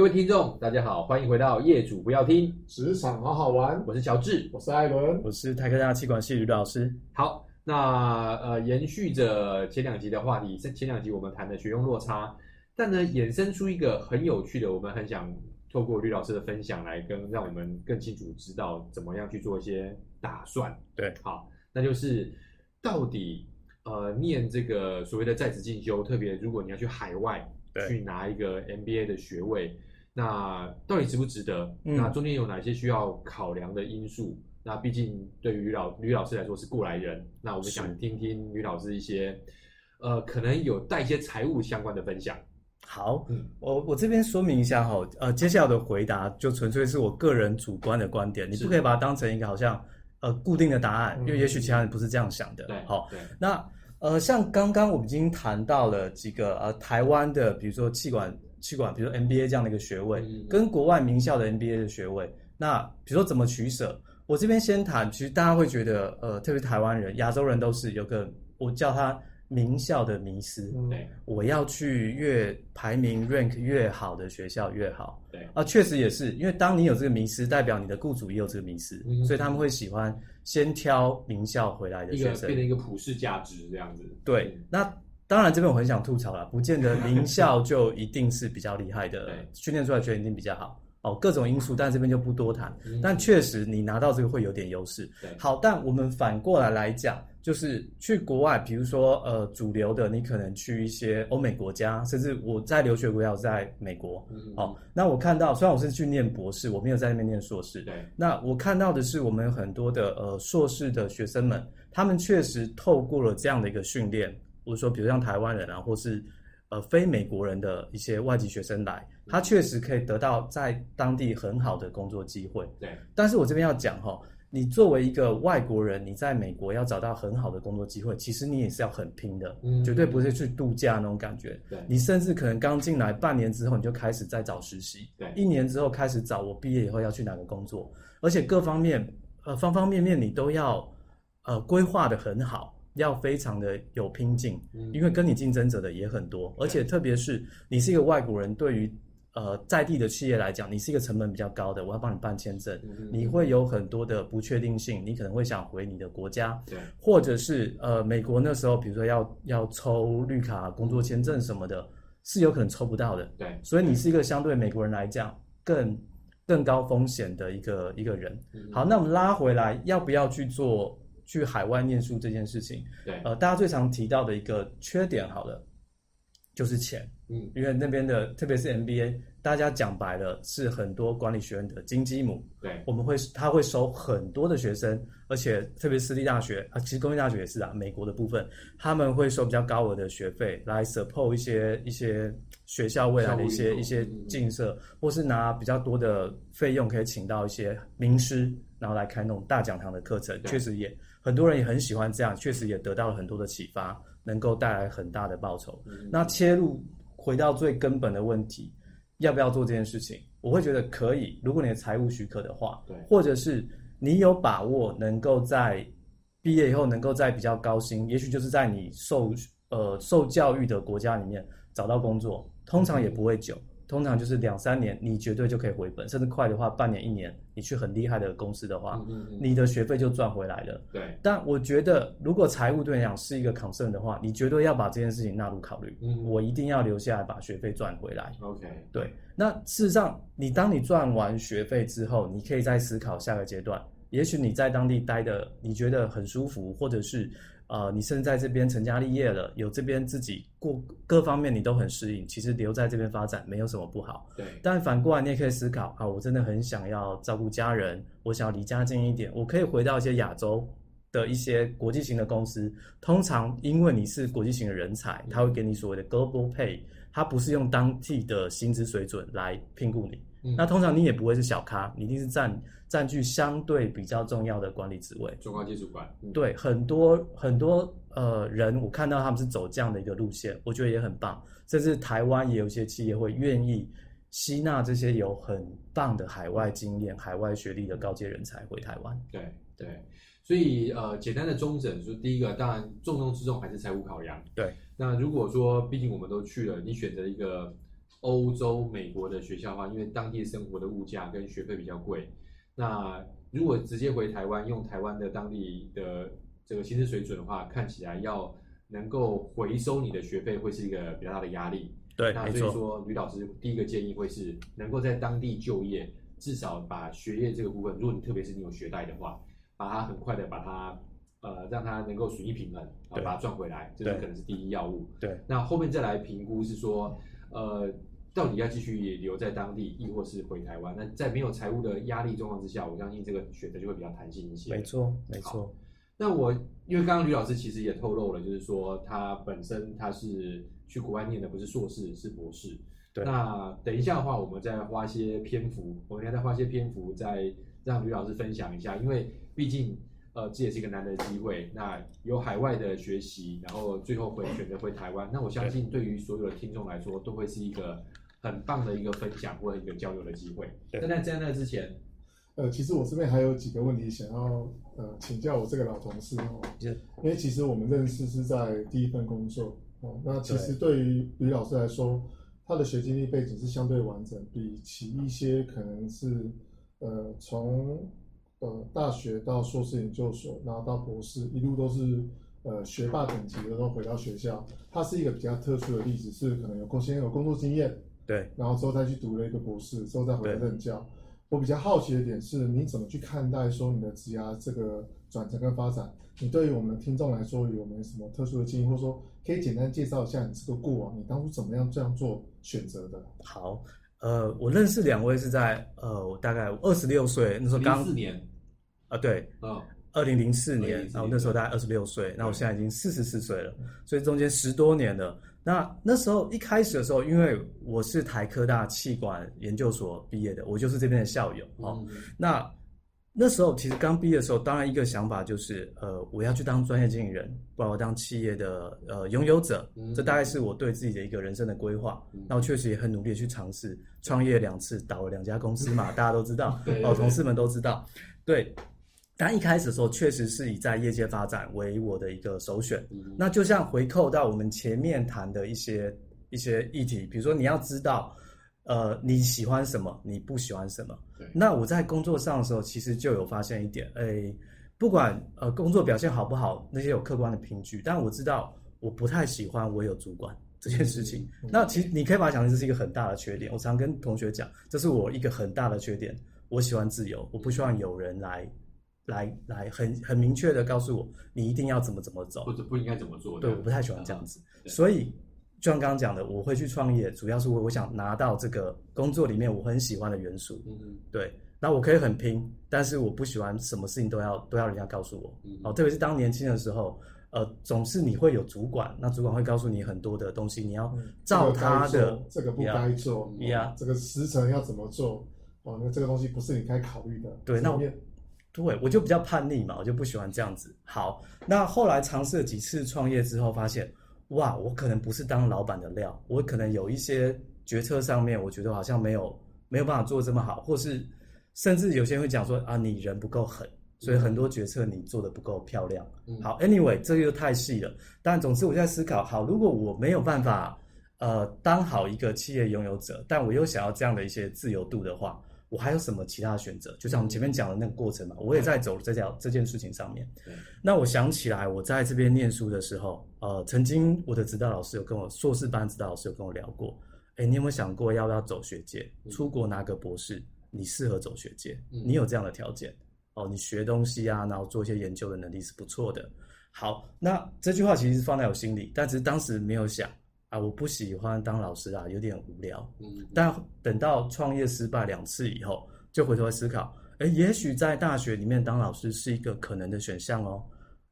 各位听众，大家好，欢迎回到业主不要听职场好好玩。我是乔治，我是艾伦，我是台科大气管系吕老师。好，那呃，延续着前两集的话题，前两集我们谈的学用落差，但呢，衍生出一个很有趣的，我们很想透过吕老师的分享来跟让我们更清楚知道怎么样去做一些打算。对，好，那就是到底呃，念这个所谓的在职进修，特别如果你要去海外去拿一个 MBA 的学位。那到底值不值得？嗯、那中间有哪些需要考量的因素？那毕竟对于老吕老师来说是过来人，那我们想听听吕老师一些，呃，可能有带一些财务相关的分享。好，嗯，我我这边说明一下哈，呃，接下来的回答就纯粹是我个人主观的观点，你不可以把它当成一个好像呃固定的答案，嗯、因为也许其他人不是这样想的。对，好，那呃，像刚刚我们已经谈到了几个呃台湾的，比如说气管。企管，比如说 MBA 这样的一个学位，嗯、跟国外名校的 MBA 的学位，那比如说怎么取舍？我这边先谈，其实大家会觉得，呃，特别台湾人、亚洲人都是有个我叫他名校的迷思，对、嗯，我要去越排名 rank 越好的学校越好，对，啊，确实也是，因为当你有这个迷思，代表你的雇主也有这个迷思，嗯、所以他们会喜欢先挑名校回来的学生，变成一个普世价值这样子，对，那。当然，这边我很想吐槽啦，不见得 名校就一定是比较厉害的，训练出来就一定比较好哦，各种因素，但这边就不多谈。但确实，你拿到这个会有点优势。好，但我们反过来来讲，就是去国外，比如说呃，主流的，你可能去一些欧美国家，甚至我在留学国家，我在美国。好，那我看到，虽然我是去念博士，我没有在那边念硕士。对，那我看到的是，我们很多的呃硕士的学生们，他们确实透过了这样的一个训练。或者说，比如像台湾人啊，或是呃非美国人的一些外籍学生来，他确实可以得到在当地很好的工作机会。对，但是我这边要讲哈，你作为一个外国人，你在美国要找到很好的工作机会，其实你也是要很拼的，嗯，绝对不是去度假那种感觉。对，你甚至可能刚进来半年之后，你就开始在找实习。对，一年之后开始找我毕业以后要去哪个工作，而且各方面呃方方面面你都要呃规划得很好。要非常的有拼劲，因为跟你竞争者的也很多，而且特别是你是一个外国人，对于呃在地的企业来讲，你是一个成本比较高的，我要帮你办签证，你会有很多的不确定性，你可能会想回你的国家，对，或者是呃美国那时候，比如说要要抽绿卡、工作签证什么的，是有可能抽不到的，对，所以你是一个相对美国人来讲更更高风险的一个一个人。好，那我们拉回来，要不要去做？去海外念书这件事情，对，呃，大家最常提到的一个缺点，好了，就是钱，嗯，因为那边的，特别是 MBA，大家讲白了是很多管理学院的金鸡母，对，我们会他会收很多的学生，而且特别私立大学啊，其实公立大学也是啊，美国的部分他们会收比较高额的学费来 support 一些一些学校未来的一些一些建设，或是拿比较多的费用可以请到一些名师，然后来开那种大讲堂的课程，确实也。很多人也很喜欢这样，确实也得到了很多的启发，能够带来很大的报酬。嗯、那切入回到最根本的问题，要不要做这件事情？我会觉得可以，如果你的财务许可的话，对，或者是你有把握能够在毕业以后能够在比较高薪，也许就是在你受呃受教育的国家里面找到工作，通常也不会久。嗯通常就是两三年，你绝对就可以回本，甚至快的话，半年一年，你去很厉害的公司的话，嗯嗯嗯，你的学费就赚回来了。对。但我觉得，如果财务对你讲是一个 concern 的话，你绝对要把这件事情纳入考虑。嗯。我一定要留下来把学费赚回来。OK。对。那事实上，你当你赚完学费之后，你可以再思考下个阶段。也许你在当地待的你觉得很舒服，或者是。呃，你甚至在这边成家立业了，有这边自己过各方面你都很适应，其实留在这边发展没有什么不好。对。但反过来你也可以思考啊，我真的很想要照顾家人，我想要离家近一点，我可以回到一些亚洲的一些国际型的公司。通常因为你是国际型的人才，他会给你所谓的 global pay，他不是用当地的薪资水准来聘雇你。嗯、那通常你也不会是小咖，你一定是占占据相对比较重要的管理职位，中高阶主管。嗯、对，很多很多呃人，我看到他们是走这样的一个路线，我觉得也很棒。甚至台湾也有一些企业会愿意吸纳这些有很棒的海外经验、海外学历的高阶人才回台湾。对对，所以呃，简单的中整，就第一个，当然重中之重还是财务考量。对，那如果说毕竟我们都去了，你选择一个。欧洲、美国的学校的话，因为当地生活的物价跟学费比较贵，那如果直接回台湾用台湾的当地的这个薪资水准的话，看起来要能够回收你的学费会是一个比较大的压力。对，那所以说吕老师第一个建议会是能够在当地就业，至少把学业这个部分，如果你特别是你有学贷的话，把它很快的把它呃让它能够损益平衡，然后把它赚回来，这是可能是第一要务。对，那后面再来评估是说呃。到底要继续留在当地，亦或是回台湾？那在没有财务的压力状况之下，我相信这个选择就会比较弹性一些。没错，没错。那我因为刚刚吕老师其实也透露了，就是说他本身他是去国外念的，不是硕士，是博士。对。那等一下的话，我们再花些篇幅，我们应该再花些篇幅，再让吕老师分享一下，因为毕竟呃这也是一个难得的机会。那有海外的学习，然后最后会选择回台湾。那我相信对于所有的听众来说，都会是一个。很棒的一个分享或者一个交流的机会。那在在那之前，呃，其实我这边还有几个问题想要呃请教我这个老同事哦。因为其实我们认识是在第一份工作哦。那其实对于吕老师来说，他的学经历背景是相对完整，比起一些可能是呃从呃大学到硕士研究所，然后到博士，一路都是呃学霸等级的，都回到学校。他是一个比较特殊的例子，是可能有工先有工作经验。对，然后之后再去读了一个博士，之后再回来任教。我比较好奇的点是，你怎么去看待说你的职涯这个转折跟发展？你对于我们听众来说有没有什么特殊的经历，或者说可以简单介绍一下你这个过往，你当初怎么样这样做选择的？好，呃，我认识两位是在呃，我大概二十六岁那时候刚，零四年，啊、呃，对，哦二零零四年，然后那时候大概二十六岁，那我现在已经四十四岁了，所以中间十多年了。那那时候一开始的时候，因为我是台科大气管研究所毕业的，我就是这边的校友哦。那那时候其实刚毕业的时候，当然一个想法就是，呃，我要去当专业经理人，不然我当企业的呃拥有者，这大概是我对自己的一个人生的规划。那我确实也很努力的去尝试创业两次，倒了两家公司嘛，大家都知道，哦，同事们都知道，对。但一开始的时候，确实是以在业界发展为我的一个首选。那就像回扣到我们前面谈的一些一些议题，比如说你要知道，呃，你喜欢什么，你不喜欢什么。那我在工作上的时候，其实就有发现一点，哎，不管呃工作表现好不好，那些有客观的凭据，但我知道我不太喜欢我有主管这件事情。那其实你可以把它想成这是一个很大的缺点。我常跟同学讲，这是我一个很大的缺点。我喜欢自由，我不希望有人来。来来，很很明确的告诉我，你一定要怎么怎么走，或者不应该怎么做。对，我不太喜欢这样子。所以，就像刚刚讲的，我会去创业，主要是我我想拿到这个工作里面我很喜欢的元素。嗯嗯。对，那我可以很拼，但是我不喜欢什么事情都要都要人家告诉我。嗯。哦，特别是当年轻的时候，呃，总是你会有主管，那主管会告诉你很多的东西，你要照他的。这个不该做。呀。这个时辰要怎么做？哦，那这个东西不是你该考虑的。对，那我。对，我就比较叛逆嘛，我就不喜欢这样子。好，那后来尝试了几次创业之后，发现，哇，我可能不是当老板的料，我可能有一些决策上面，我觉得好像没有没有办法做这么好，或是甚至有些人会讲说啊，你人不够狠，所以很多决策你做得不够漂亮。好，anyway，这个又太细了。但总之我在思考，好，如果我没有办法呃当好一个企业拥有者，但我又想要这样的一些自由度的话。我还有什么其他的选择？就像我们前面讲的那个过程嘛，我也在走这条这件事情上面。那我想起来，我在这边念书的时候，呃，曾经我的指导老师有跟我硕士班指导老师有跟我聊过，哎，你有没有想过要不要走学界，出国拿个博士？你适合走学界，你有这样的条件哦，你学东西啊，然后做一些研究的能力是不错的。好，那这句话其实是放在我心里，但只是当时没有想。啊，我不喜欢当老师啊，有点无聊。嗯，但等到创业失败两次以后，就回头来思考，诶，也许在大学里面当老师是一个可能的选项哦。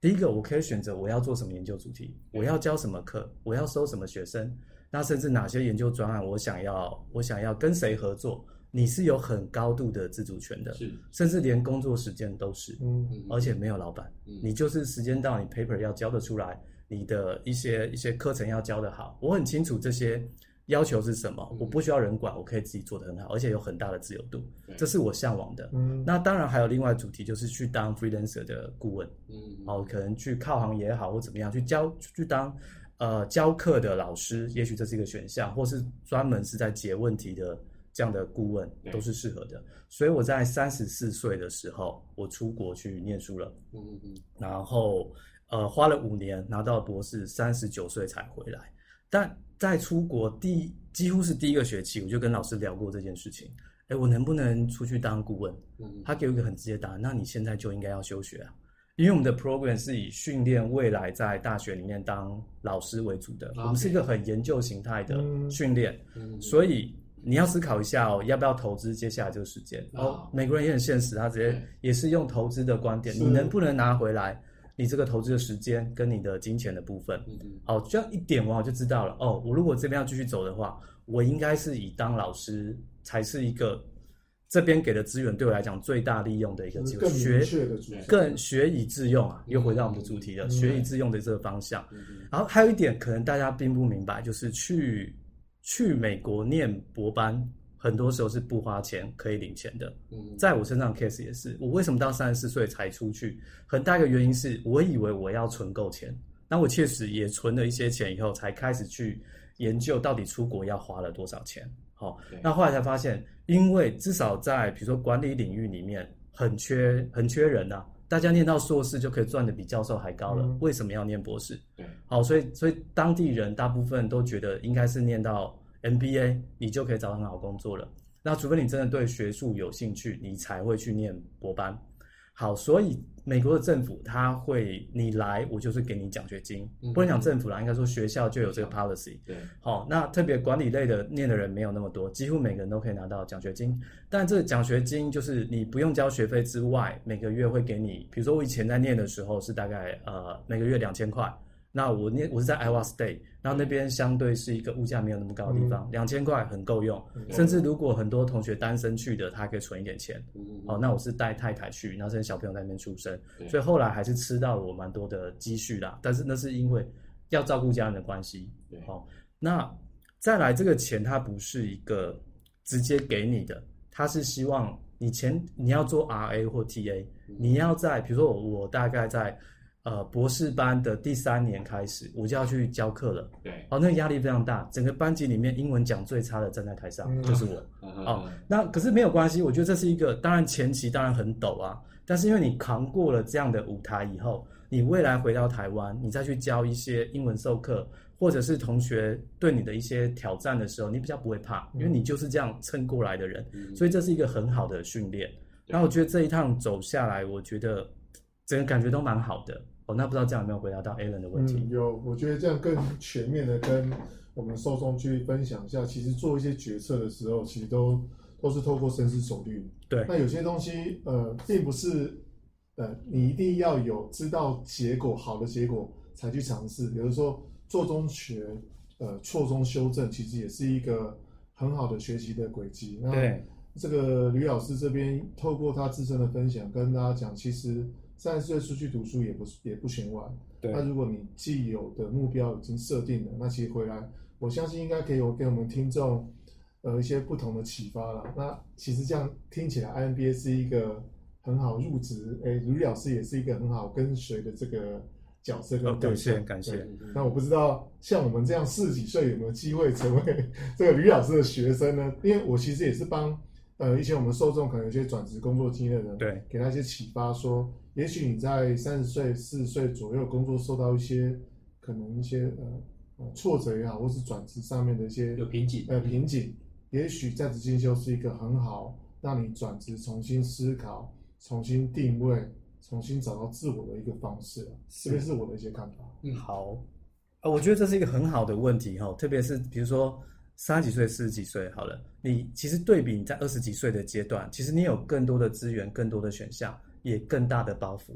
第一个，我可以选择我要做什么研究主题，我要教什么课，我要收什么学生，那甚至哪些研究专案，我想要，我想要跟谁合作，你是有很高度的自主权的，是，甚至连工作时间都是，嗯，而且没有老板，你就是时间到，你 paper 要交得出来。你的一些一些课程要教得好，我很清楚这些要求是什么，嗯、我不需要人管，我可以自己做得很好，而且有很大的自由度，这是我向往的。嗯，那当然还有另外主题，就是去当 freelancer 的顾问，嗯，哦，可能去靠行也好或怎么样，去教去当呃教课的老师，也许这是一个选项，或是专门是在解问题的这样的顾问，都是适合的。所以我在三十四岁的时候，我出国去念书了，嗯嗯嗯，然后呃花了五年拿到博士，三十九岁才回来。但在出国第几乎是第一个学期，我就跟老师聊过这件事情。哎，我能不能出去当顾问？他给我一个很直接答案，那你现在就应该要休学啊，因为我们的 program 是以训练未来在大学里面当老师为主的，我们是一个很研究形态的训练，所以你要思考一下哦，要不要投资接下来这个时间？哦，美国人也很现实，他直接也是用投资的观点，你能不能拿回来？你这个投资的时间跟你的金钱的部分，好，这样一点我就知道了。哦，我如果这边要继续走的话，我应该是以当老师才是一个这边给的资源对我来讲最大利用的一个机会。学更学以致用啊，又回到我们的主题了，学以致用的这个方向。然后还有一点可能大家并不明白，就是去去美国念博班。很多时候是不花钱可以领钱的，在我身上 case 也是。我为什么到三十四岁才出去？很大一个原因是我以为我要存够钱，那我确实也存了一些钱以后，才开始去研究到底出国要花了多少钱。好，那后来才发现，因为至少在比如说管理领域里面很缺很缺人啊，大家念到硕士就可以赚得比教授还高了，为什么要念博士？对，好，所以所以当地人大部分都觉得应该是念到。MBA，你就可以找到很好工作了。那除非你真的对学术有兴趣，你才会去念博班。好，所以美国的政府他会，你来我就是给你奖学金。不能讲政府啦，应该说学校就有这个 policy。对，好，那特别管理类的念的人没有那么多，几乎每个人都可以拿到奖学金。但这个奖学金就是你不用交学费之外，每个月会给你。比如说我以前在念的时候是大概呃每个月两千块。那我那我是在 Iowa State，然后那边相对是一个物价没有那么高的地方，两千块很够用。甚至如果很多同学单身去的，他可以存一点钱。哦，那我是带太太去，然后这些小朋友在那边出生，所以后来还是吃到了我蛮多的积蓄啦。但是那是因为要照顾家人的关系。好，那再来这个钱，它不是一个直接给你的，它是希望你钱你要做 RA 或 TA，你要在比如说我我大概在。呃，博士班的第三年开始，我就要去教课了。对，哦，那个压力非常大，整个班级里面英文讲最差的站在台上，嗯、就是我。嗯、哦，那可是没有关系，我觉得这是一个，当然前期当然很陡啊，但是因为你扛过了这样的舞台以后，你未来回到台湾，你再去教一些英文授课，或者是同学对你的一些挑战的时候，你比较不会怕，因为你就是这样撑过来的人，嗯、所以这是一个很好的训练。然后我觉得这一趟走下来，我觉得整个感觉都蛮好的。哦，那不知道这样有没有回答到 Alan 的问题？嗯，有，我觉得这样更全面的跟我们受众去分享一下。其实做一些决策的时候，其实都都是透过深思熟虑。对，那有些东西，呃，并不是，呃，你一定要有知道结果好的结果才去尝试。比如说做中学，呃，错中修正，其实也是一个很好的学习的轨迹。那这个吕老师这边透过他自身的分享，跟大家讲，其实。三十岁出去读书也不是也不嫌晚。对。那如果你既有的目标已经设定了，那其实回来，我相信应该可以有给我们听众，呃，一些不同的启发了。那其实这样听起来，IMBA 是一个很好入职，哎，吕老师也是一个很好跟随的这个角色跟对象。感谢，感谢。那我不知道像我们这样四十几岁有没有机会成为这个吕老师的学生呢？因为我其实也是帮。呃，以前我们受众可能有些转职工作经验的人，对，给他一些启发，说，也许你在三十岁、四十岁左右工作受到一些可能一些呃呃挫折也好，或是转职上面的一些有瓶颈，呃瓶颈，也许在职进修是一个很好让你转职、重新思考、重新定位、重新找到自我的一个方式。这个是我的一些看法。嗯，好，呃，我觉得这是一个很好的问题哈，特别是比如说。三十几岁、四十几岁，好了，你其实对比你在二十几岁的阶段，其实你有更多的资源、更多的选项，也更大的包袱。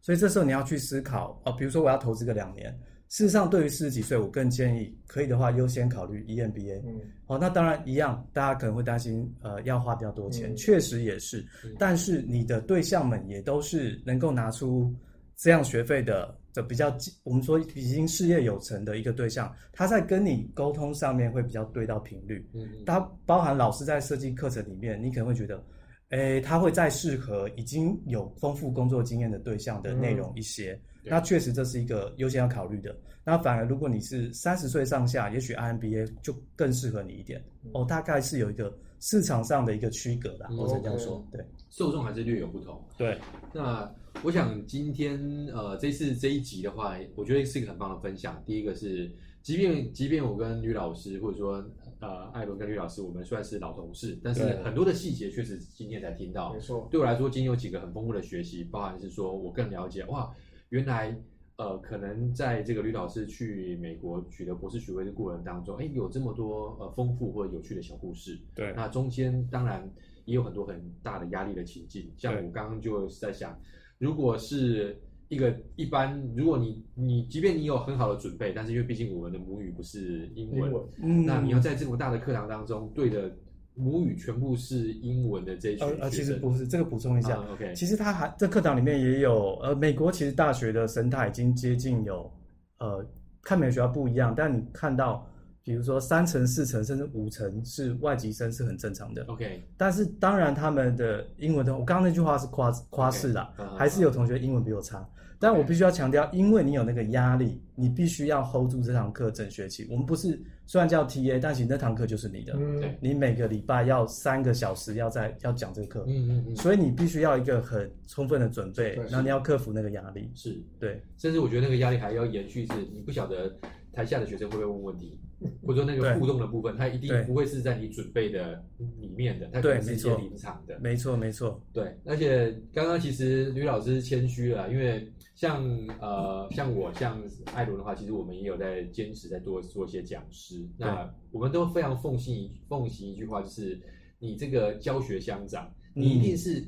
所以这时候你要去思考哦，比如说我要投资个两年。事实上，对于四十几岁，我更建议可以的话优先考虑 EMBA。嗯，好，那当然一样，大家可能会担心，呃，要花比较多钱，确实也是。但是你的对象们也都是能够拿出这样学费的。这比较，我们说已经事业有成的一个对象，他在跟你沟通上面会比较对到频率。嗯，他包含老师在设计课程里面，你可能会觉得，诶，他会再适合已经有丰富工作经验的对象的内容一些。嗯、那确实这是一个优先要考虑的。那反而如果你是三十岁上下，也许 IMBA 就更适合你一点。嗯、哦，大概是有一个市场上的一个区隔啦，我只能这样说。对，受众还是略有不同。对，那我想今天呃这次这一集的话，我觉得是一个很棒的分享。第一个是。即便即便我跟吕老师，或者说呃艾伦跟吕老师，我们算是老同事，但是很多的细节确实今天才听到。没错，对我来说，今天有几个很丰富的学习，包含是说我更了解哇，原来呃可能在这个吕老师去美国取得博士学位的过程当中，哎，有这么多呃丰富或者有趣的小故事。对，那中间当然也有很多很大的压力的情境，像我刚刚就是在想，如果是。一个一般，如果你你即便你有很好的准备，但是因为毕竟我们的母语不是英文，英文嗯、那你要在这么大的课堂当中对的母语全部是英文的这一群学生，呃，其实不是，这个补充一下，啊，OK，其实他还在课堂里面也有，呃，美国其实大学的生态已经接近有，呃，看每个学校不一样，但你看到。比如说三成、四成甚至五成是外籍生是很正常的。OK，但是当然他们的英文的，我刚刚那句话是夸夸饰啦，okay. 还是有同学英文比我差。但我必须要强调，因为你有那个压力，你必须要 hold 住这堂课整学期。我们不是虽然叫 TA，但其实那堂课就是你的。嗯，你每个礼拜要三个小时要在要讲这个课。嗯嗯嗯。所以你必须要一个很充分的准备，然后你要克服那个压力。是，对。甚至我觉得那个压力还要延续，是你不晓得台下的学生会不会问问题。或者说那个互动的部分，它一定不会是在你准备的里面的，它可能是一些临场的。没错，没错。对，而且刚刚其实吕老师谦虚了，因为像呃像我像艾伦的话，其实我们也有在坚持在多做一些讲师。那我们都非常奉行奉行一句话，就是你这个教学相长，你一定是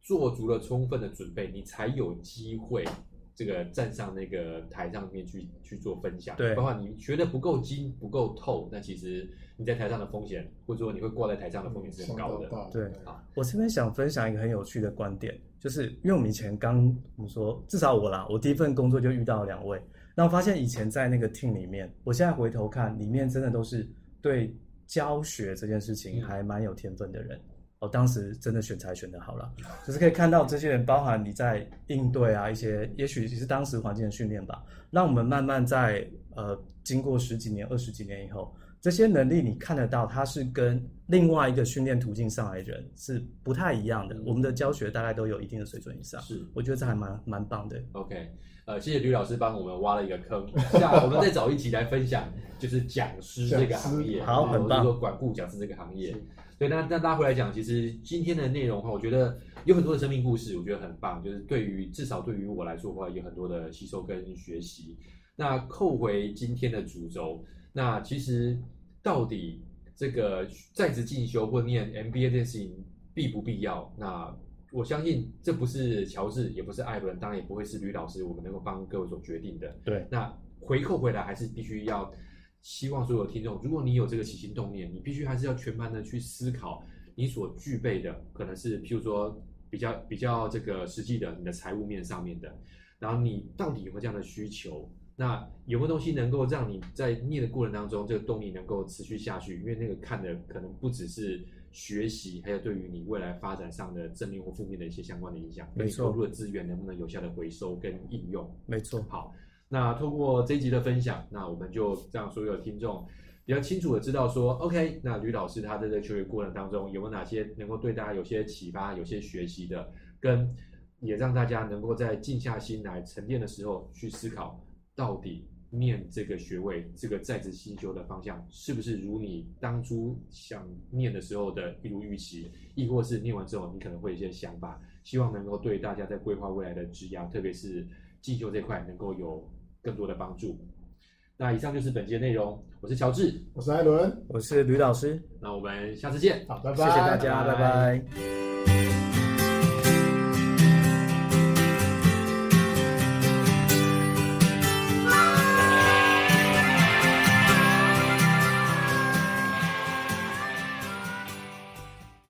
做足了充分的准备，你才有机会。这个站上那个台上面去去做分享，对，包括你学的不够精、不够透，那其实你在台上的风险，或者说你会挂在台上的风险是很高的。嗯、对啊，我这边想分享一个很有趣的观点，就是因为我们以前刚我们说，至少我啦，我第一份工作就遇到两位，那我发现以前在那个 team 里面，我现在回头看，里面真的都是对教学这件事情还蛮有天分的人。哦、当时真的选材选的好了，就是可以看到这些人，包含你在应对啊一些，也许是当时环境的训练吧，让我们慢慢在呃经过十几年、二十几年以后，这些能力你看得到，它是跟另外一个训练途径上来的人是不太一样的。我们的教学大概都有一定的水准以上，是，我觉得这还蛮蛮棒的。OK，呃，谢谢吕老师帮我们挖了一个坑，下我们再找一集来分享，就是讲师这个行业，好，很棒，说管顾讲师这个行业。对，那那拉回来讲，其实今天的内容的话，我觉得有很多的生命故事，我觉得很棒。就是对于至少对于我来说的话，有很多的吸收跟学习。那扣回今天的主轴，那其实到底这个在职进修或念 MBA 这件事情必不必要？那我相信这不是乔治，也不是艾伦，当然也不会是吕老师，我们能够帮各位所决定的。对，那回扣回来还是必须要。希望所有听众，如果你有这个起心动念，你必须还是要全盘的去思考你所具备的，可能是譬如说比较比较这个实际的，你的财务面上面的，然后你到底有没有这样的需求？那有没有东西能够让你在念的过程当中，这个动力能够持续下去？因为那个看的可能不只是学习，还有对于你未来发展上的正面或负面的一些相关的影响。没错，投入的资源能不能有效的回收跟应用？没错。好。那通过这一集的分享，那我们就让所有听众比较清楚的知道说，OK，那吕老师他在这个求学过程当中有没有哪些能够对大家有些启发、有些学习的，跟也让大家能够在静下心来沉淀的时候去思考，到底念这个学位、这个在职进修的方向是不是如你当初想念的时候的一如预期，亦或是念完之后你可能会有一些想法，希望能够对大家在规划未来的职涯，特别是进修这块能够有。更多的帮助。那以上就是本期的内容。我是乔治，我是艾伦，我是吕老师。那我们下次见。好，拜拜。谢谢大家，拜拜。拜拜。